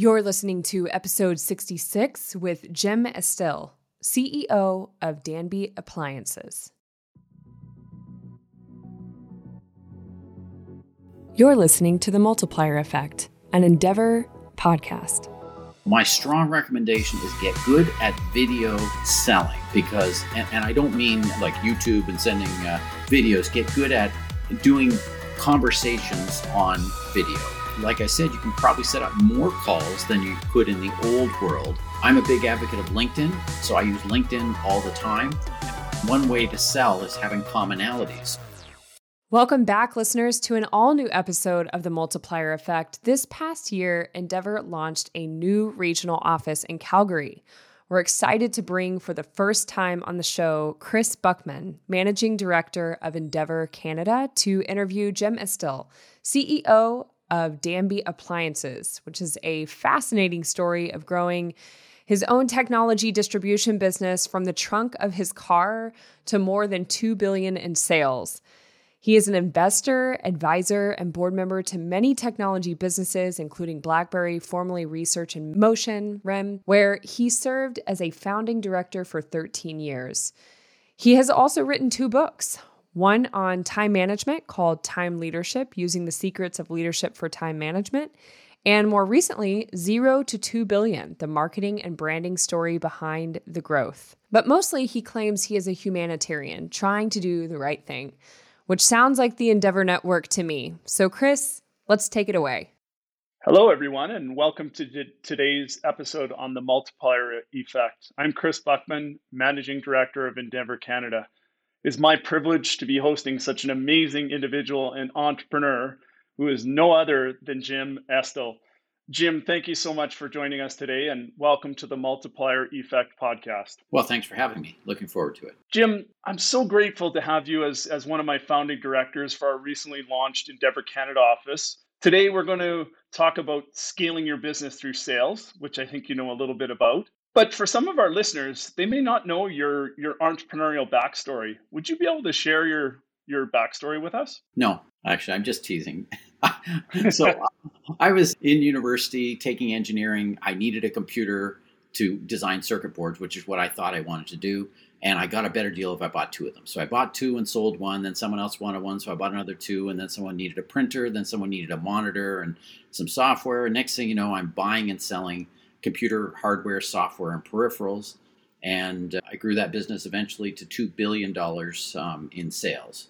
You're listening to episode 66 with Jim Estill, CEO of Danby Appliances. You're listening to The Multiplier Effect, an Endeavor podcast. My strong recommendation is get good at video selling because, and, and I don't mean like YouTube and sending uh, videos, get good at doing conversations on video. Like I said, you can probably set up more calls than you could in the old world. I'm a big advocate of LinkedIn, so I use LinkedIn all the time. One way to sell is having commonalities. Welcome back, listeners, to an all new episode of The Multiplier Effect. This past year, Endeavor launched a new regional office in Calgary. We're excited to bring for the first time on the show Chris Buckman, Managing Director of Endeavor Canada, to interview Jim Estill, CEO of Danby Appliances, which is a fascinating story of growing his own technology distribution business from the trunk of his car to more than 2 billion in sales. He is an investor, advisor, and board member to many technology businesses, including BlackBerry, formerly Research in Motion, RIM, where he served as a founding director for 13 years. He has also written two books one on time management called Time Leadership Using the Secrets of Leadership for Time Management, and more recently, Zero to 2 Billion, the marketing and branding story behind the growth. But mostly, he claims he is a humanitarian, trying to do the right thing which sounds like the Endeavor Network to me. So, Chris, let's take it away. Hello, everyone, and welcome to today's episode on the multiplier effect. I'm Chris Buckman, Managing Director of Endeavor Canada. It's my privilege to be hosting such an amazing individual and entrepreneur who is no other than Jim Estill. Jim, thank you so much for joining us today and welcome to the Multiplier Effect podcast. Well, thanks for having me. Looking forward to it. Jim, I'm so grateful to have you as, as one of my founding directors for our recently launched Endeavor Canada office. Today, we're going to talk about scaling your business through sales, which I think you know a little bit about. But for some of our listeners, they may not know your, your entrepreneurial backstory. Would you be able to share your, your backstory with us? No, actually, I'm just teasing. so uh, I was in university taking engineering. I needed a computer to design circuit boards, which is what I thought I wanted to do. And I got a better deal if I bought two of them. So I bought two and sold one. Then someone else wanted one, so I bought another two. And then someone needed a printer. Then someone needed a monitor and some software. And next thing you know, I'm buying and selling computer hardware, software, and peripherals. And uh, I grew that business eventually to $2 billion um, in sales.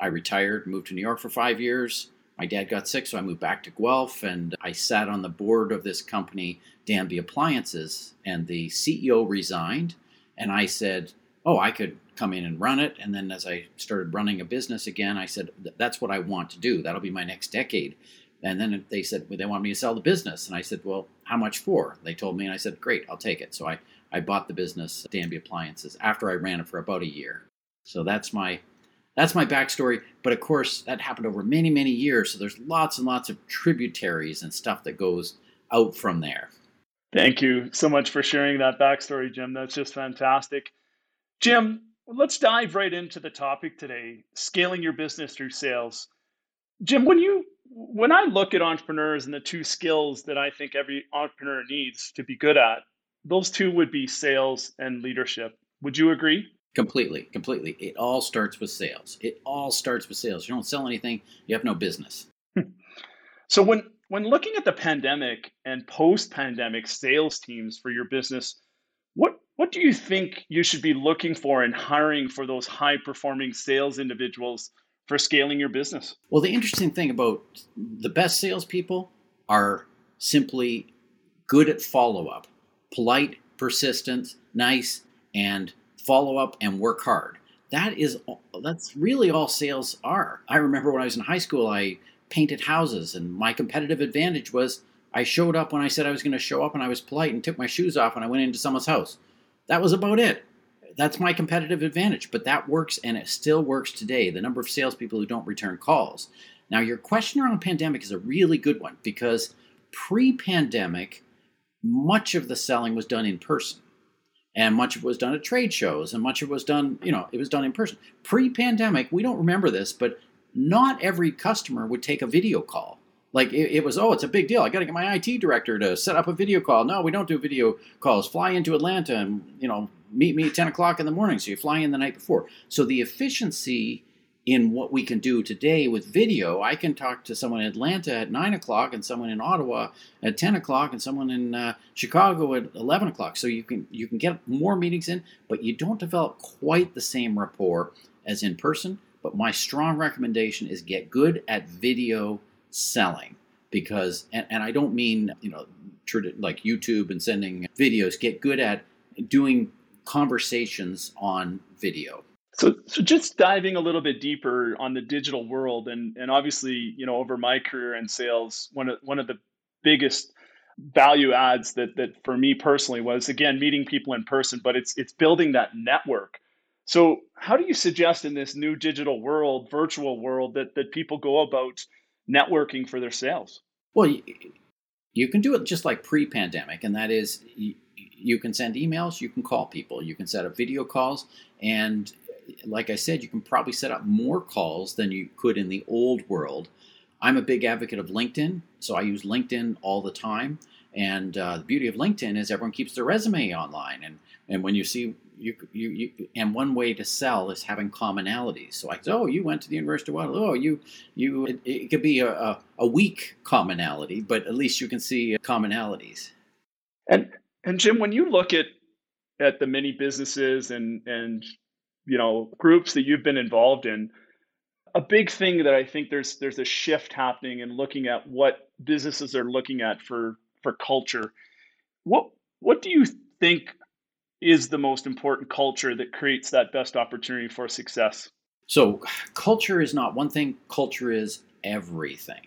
I retired, moved to New York for five years, my dad got sick, so I moved back to Guelph and I sat on the board of this company, Danby Appliances, and the CEO resigned. And I said, Oh, I could come in and run it. And then as I started running a business again, I said, That's what I want to do. That'll be my next decade. And then they said, well, They want me to sell the business. And I said, Well, how much for? They told me, and I said, Great, I'll take it. So I, I bought the business, Danby Appliances, after I ran it for about a year. So that's my that's my backstory. But of course, that happened over many, many years. So there's lots and lots of tributaries and stuff that goes out from there. Thank you so much for sharing that backstory, Jim. That's just fantastic. Jim, let's dive right into the topic today scaling your business through sales. Jim, when you when I look at entrepreneurs and the two skills that I think every entrepreneur needs to be good at, those two would be sales and leadership. Would you agree? Completely, completely. It all starts with sales. It all starts with sales. You don't sell anything, you have no business. so when when looking at the pandemic and post-pandemic sales teams for your business, what what do you think you should be looking for in hiring for those high-performing sales individuals for scaling your business? Well, the interesting thing about the best salespeople are simply good at follow-up, polite, persistent, nice, and follow up, and work hard. That is that's really all sales are. I remember when I was in high school, I painted houses, and my competitive advantage was I showed up when I said I was going to show up, and I was polite and took my shoes off, when I went into someone's house. That was about it. That's my competitive advantage, but that works, and it still works today. The number of salespeople who don't return calls. Now, your question around pandemic is a really good one because pre-pandemic, much of the selling was done in person and much of it was done at trade shows and much of it was done you know it was done in person pre-pandemic we don't remember this but not every customer would take a video call Like it, it was, oh, it's a big deal. I got to get my IT director to set up a video call. No, we don't do video calls. Fly into Atlanta and you know meet me at ten o'clock in the morning. So you fly in the night before. So the efficiency in what we can do today with video, I can talk to someone in Atlanta at nine o'clock, and someone in Ottawa at ten o'clock, and someone in uh, Chicago at eleven o'clock. So you can you can get more meetings in, but you don't develop quite the same rapport as in person. But my strong recommendation is get good at video selling because, and, and I don't mean you know like YouTube and sending videos. Get good at doing conversations on video so, so just diving a little bit deeper on the digital world, and and obviously, you know, over my career in sales, one of one of the biggest value adds that that for me personally was again meeting people in person, but it's it's building that network. So, how do you suggest in this new digital world, virtual world, that that people go about networking for their sales? Well, you, you can do it just like pre-pandemic, and that is. You, can send emails, you can call people, you can set up video calls, and like I said, you can probably set up more calls than you could in the old world. I'm a big advocate of LinkedIn, so I use LinkedIn all the time. And uh, the beauty of LinkedIn is everyone keeps their resume online, and and when you see you, you, you and one way to sell is having commonalities. So I said, oh, you went to the University of Waterloo. Oh, you you it, it could be a, a, a weak commonality, but at least you can see commonalities. And and Jim, when you look at at the many businesses and and you know groups that you've been involved in a big thing that i think there's there's a shift happening in looking at what businesses are looking at for for culture. What what do you think is the most important culture that creates that best opportunity for success? So culture is not one thing culture is everything.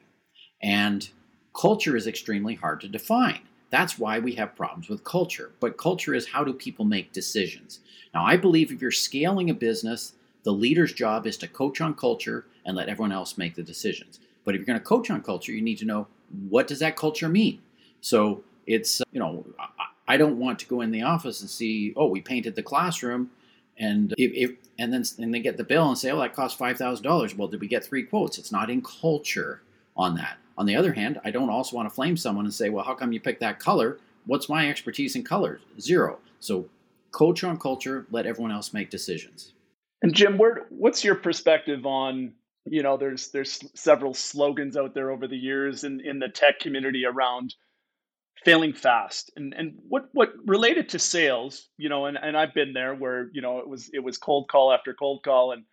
And culture is extremely hard to define that's why we have problems with culture. But culture is how do people make decisions? Now, I believe if you're scaling a business, the leader's job is to coach on culture and let everyone else make the decisions. But if you're going to coach on culture, you need to know what does that culture mean? So it's, uh, you know, I don't want to go in the office and see, oh, we painted the classroom and if, if and then and they get the bill and say, oh, that cost five thousand dollars. Well, did we get three quotes? It's not in culture on that. On the other hand, I don't also want to flame someone and say, well, how come you picked that color? What's my expertise in colors? Zero. So coach on culture, let everyone else make decisions. And Jim, where, what's your perspective on, you know, there's there's several slogans out there over the years in, in the tech community around failing fast and and what what related to sales you know and, and i've been there where you know it was it was cold call after cold call and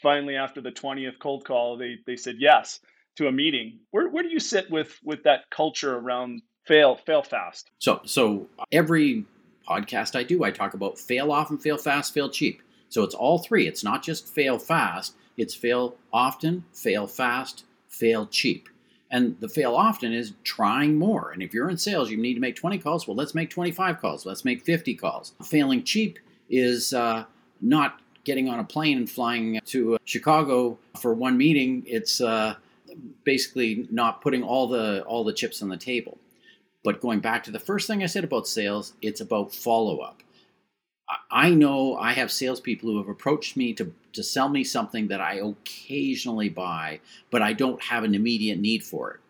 finally after the 20th cold call they they said yes to a meeting. Where where do you sit with with that culture around fail fail fast? So so every podcast I do, I talk about fail often, fail fast, fail cheap. So it's all three. It's not just fail fast. It's fail often, fail fast, fail cheap. And the fail often is trying more. And if you're in sales, you need to make 20 calls. Well, let's make 25 calls. Let's make 50 calls. Failing cheap is uh, not getting on a plane and flying to Chicago for one meeting. It's uh, basically not putting all the all the chips on the table. But going back to the first thing I said about sales, it's about follow up. I know I have salespeople who have approached me to, to sell me something that I occasionally buy, but I don't have an immediate need for it.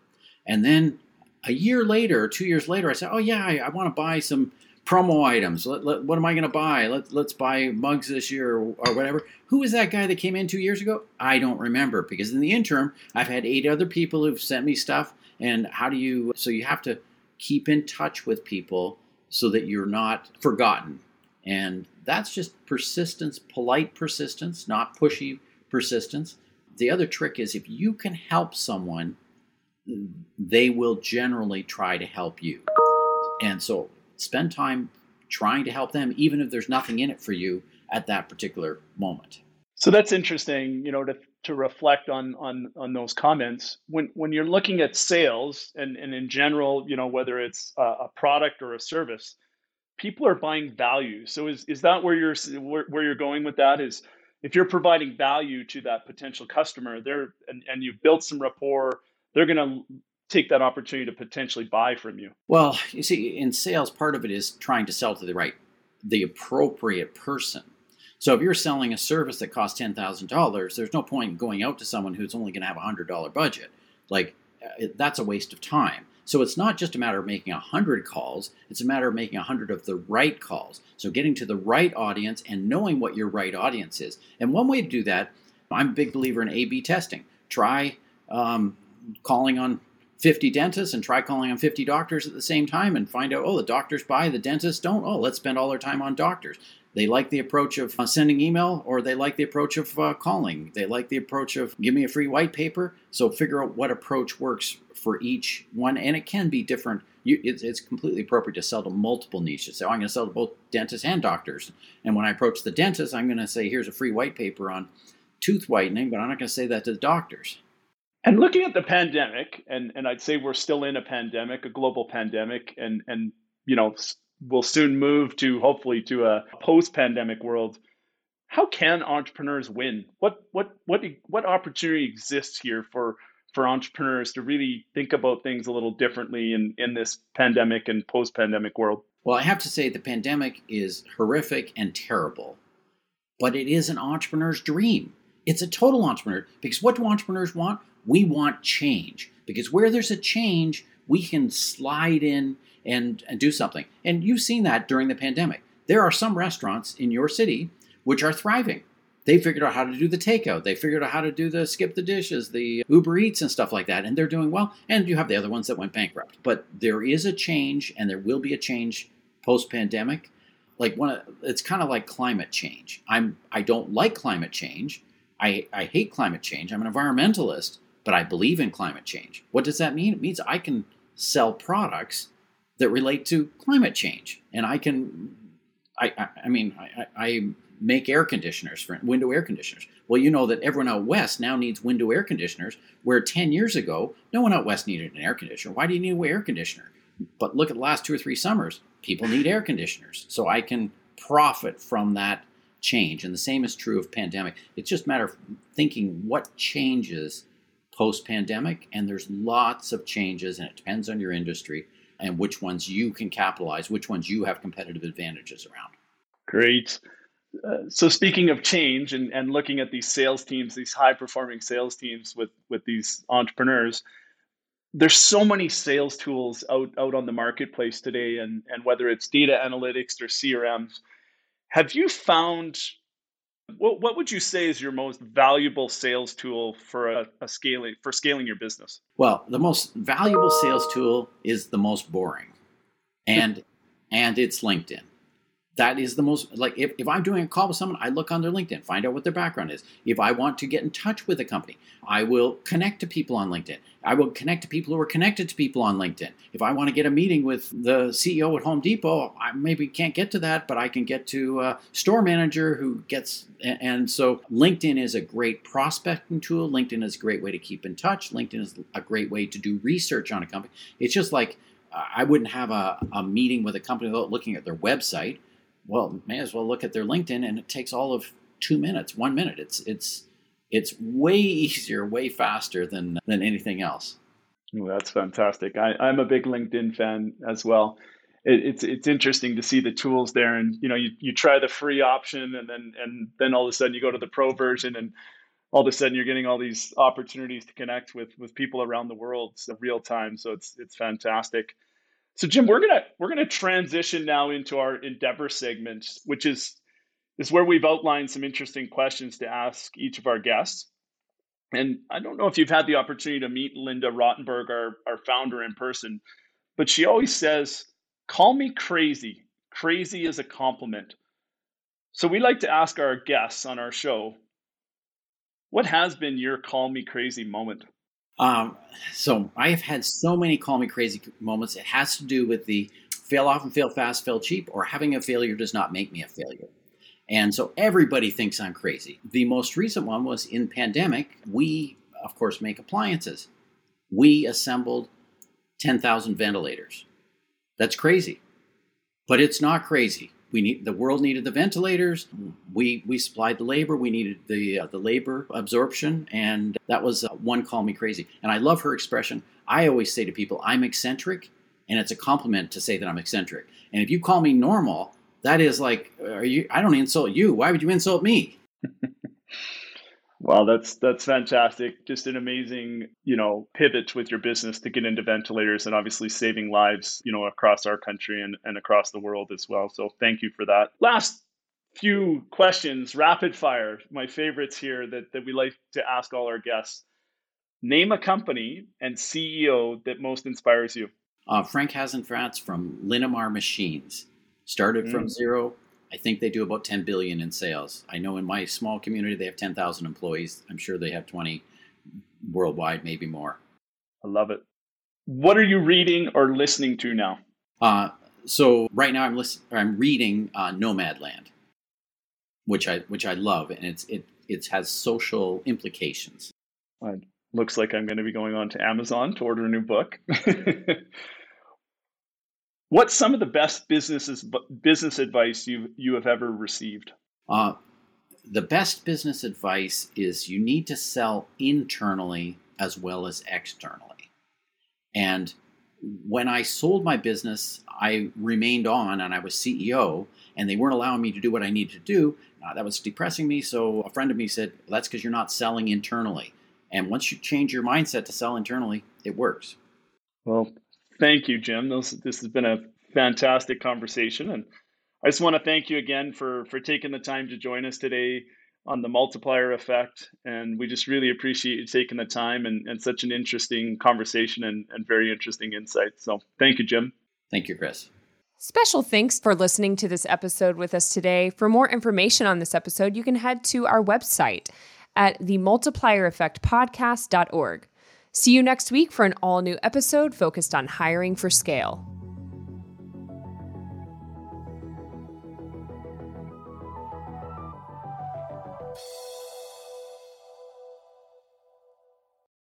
And then a year later, two years later, I say, Oh, yeah, I, I want to buy some promo items. Let, let, what am I going to buy? Let, let's buy mugs this year or, or, whatever. Who was that guy that came in two years ago? I don't remember because in the interim, I've had eight other people who've sent me stuff. And how do you, so you have to keep in touch with people so that you're not forgotten. And that's just persistence, polite persistence, not pushy persistence. The other trick is if you can help someone, they will generally try to help you. And so spend time trying to help them, even if there's nothing in it for you at that particular moment. So that's interesting, you know, to, to reflect on, on, on those comments. When, when you're looking at sales and, and in general, you know, whether it's a, a product or a service, people are buying value. So is, is that where you're, where, where you're going with that is if you're providing value to that potential customer there and, and you've built some rapport, they're going to take that opportunity to potentially buy from you? Well, you see, in sales, part of it is trying to sell to the right, the appropriate person. So if you're selling a service that costs ten thousand dollars, there's no point going out to someone who's only going to have a hundred dollar budget. Like uh, that's a waste of time. So it's not just a matter of making a 100 calls, it's a matter of making a 100 of the right calls. So getting to the right audience and knowing what your right audience is. And one way to do that, I'm a big believer in A B testing. Try um, calling on 50 dentists and try calling on 50 doctors at the same time and find out, oh, the doctors buy, the dentists don't. Oh, let's spend all our time on doctors. They like the approach of uh, sending email or they like the approach of uh, calling. They like the approach of give me a free white paper. So figure out what approach works for each one. And it can be different. You, it's, it's, completely appropriate to sell to multiple niches. So I'm going to sell to both dentists and doctors. And when I approach the dentist, I'm going to say, here's a free white paper on tooth whitening, but I'm not going to say that to the doctors. And looking at the pandemic, and, and I'd say we're still in a pandemic, a global pandemic, and, and you know, we'll soon move to hopefully to a post-pandemic world. How can entrepreneurs win? What what what what opportunity exists here for for entrepreneurs to really think about things a little differently in, in this pandemic and post-pandemic world? Well, I have to say the pandemic is horrific and terrible, but it is an entrepreneur's dream. It's a total entrepreneur because what do entrepreneurs want? We want change because where there's a change, we can slide in and, and do something. And you've seen that during the pandemic. There are some restaurants in your city which are thriving. They figured out how to do the takeout. They figured out how to do the skip the dishes, the Uber Eats and stuff like that, and they're doing well. And you have the other ones that went bankrupt. But there is a change, and there will be a change post pandemic. Like one, it's kind of like climate change. I'm I don't like climate change. I, I hate climate change. I'm an environmentalist, but I believe in climate change. What does that mean? It means I can sell products that relate to climate change. And I can, I, I, I mean, I, I, make air conditioners for window air conditioners. Well, you know that everyone out west now needs window air conditioners, where 10 years ago, no one out west needed an air conditioner. Why do you need an air conditioner? But look at the last two or three summers, people need air conditioners. So I can profit from that change. And the same is true of pandemic. It's just a matter of thinking what changes post pandemic, and there's lots of changes, and it depends on your industry and which ones you can capitalize, which ones you have competitive advantages around. Great. Uh, so speaking of change and, and looking at these sales teams, these high performing sales teams with, with these entrepreneurs, there's so many sales tools out, out on the marketplace today, and, and whether it's data analytics or CRMs, have you found what, what would you say is your most valuable sales tool for a, a scaling for scaling your business? Well, the most valuable sales tool is the most boring, and and it's LinkedIn that is the most like if, if i'm doing a call with someone i look on their linkedin find out what their background is. If i want to get in touch with a company i will connect to people on linkedin. I will connect to people who are connected to people on linkedin. If i want to get a meeting with the ceo at home depot i maybe can't get to that but i can get to a store manager who gets and so linkedin is a great prospecting tool. Linkedin is a great way to keep in touch. Linkedin is a great way to do research on a company. It's just like I wouldn't have a, a meeting with a company without looking at their website well, may as well look at their LinkedIn, and it takes all of two minutes, one minute. It's it's it's way easier, way faster than than anything else. Well, that's fantastic. I, I'm a big LinkedIn fan as well. It, it's it's interesting to see the tools there, and you know, you, you try the free option, and then and then all of a sudden you go to the pro version, and all of a sudden you're getting all these opportunities to connect with with people around the world so real time. So it's it's fantastic. So Jim, we're gonna we're gonna transition now into our endeavor segment, which is is where we've outlined some interesting questions to ask each of our guests. And I don't know if you've had the opportunity to meet Linda Rottenberg, our, our founder, in person, but she always says, Call me crazy. Crazy is a compliment. So we like to ask our guests on our show, What has been your call me crazy moment? Um, so I've had so many call me crazy moments. It has to do with the fail often, fail fast, fail cheap, or having a failure does not make me a failure. And so everybody thinks I'm crazy. The most recent one was in pandemic. We, of course, make appliances. We assembled 10,000 ventilators. That's crazy. But it's not crazy we need the world needed the ventilators. We we supplied the labor. We needed the uh, the labor absorption, and that was uh, one call me crazy. And I love her expression. I always say to people, I'm eccentric, and it's a compliment to say that I'm eccentric. And if you call me normal, that is like, are you? I don't insult you. Why would you insult me? Wow, that's that's fantastic. Just an amazing, you know, pivot with your business to get into ventilators and obviously saving lives, you know, across our country and, and across the world as well. So thank you for that. Last few questions, rapid fire, my favorites here that, that we like to ask all our guests. Name a company and CEO that most inspires you. Uh, Frank Hasenfratz from Linamar Machines. Started mm. from zero, I think they do about 10 billion in sales. I know in my small community they have 10,000 employees. I'm sure they have 20 worldwide, maybe more. I love it. What are you reading or listening to now? Uh, so right now I'm listening. I'm reading uh, Nomadland, which I which I love, and it's it it has social implications. It looks like I'm going to be going on to Amazon to order a new book. What's some of the best businesses business advice you you have ever received? Uh, the best business advice is you need to sell internally as well as externally. And when I sold my business, I remained on and I was CEO, and they weren't allowing me to do what I needed to do. Uh, that was depressing me. So a friend of me said, well, "That's because you're not selling internally." And once you change your mindset to sell internally, it works. Well, Thank you, Jim. This, this has been a fantastic conversation. And I just want to thank you again for, for taking the time to join us today on the multiplier effect. And we just really appreciate you taking the time and, and such an interesting conversation and, and very interesting insights. So thank you, Jim. Thank you, Chris. Special thanks for listening to this episode with us today. For more information on this episode, you can head to our website at themultipliereffectpodcast.org. See you next week for an all new episode focused on hiring for scale.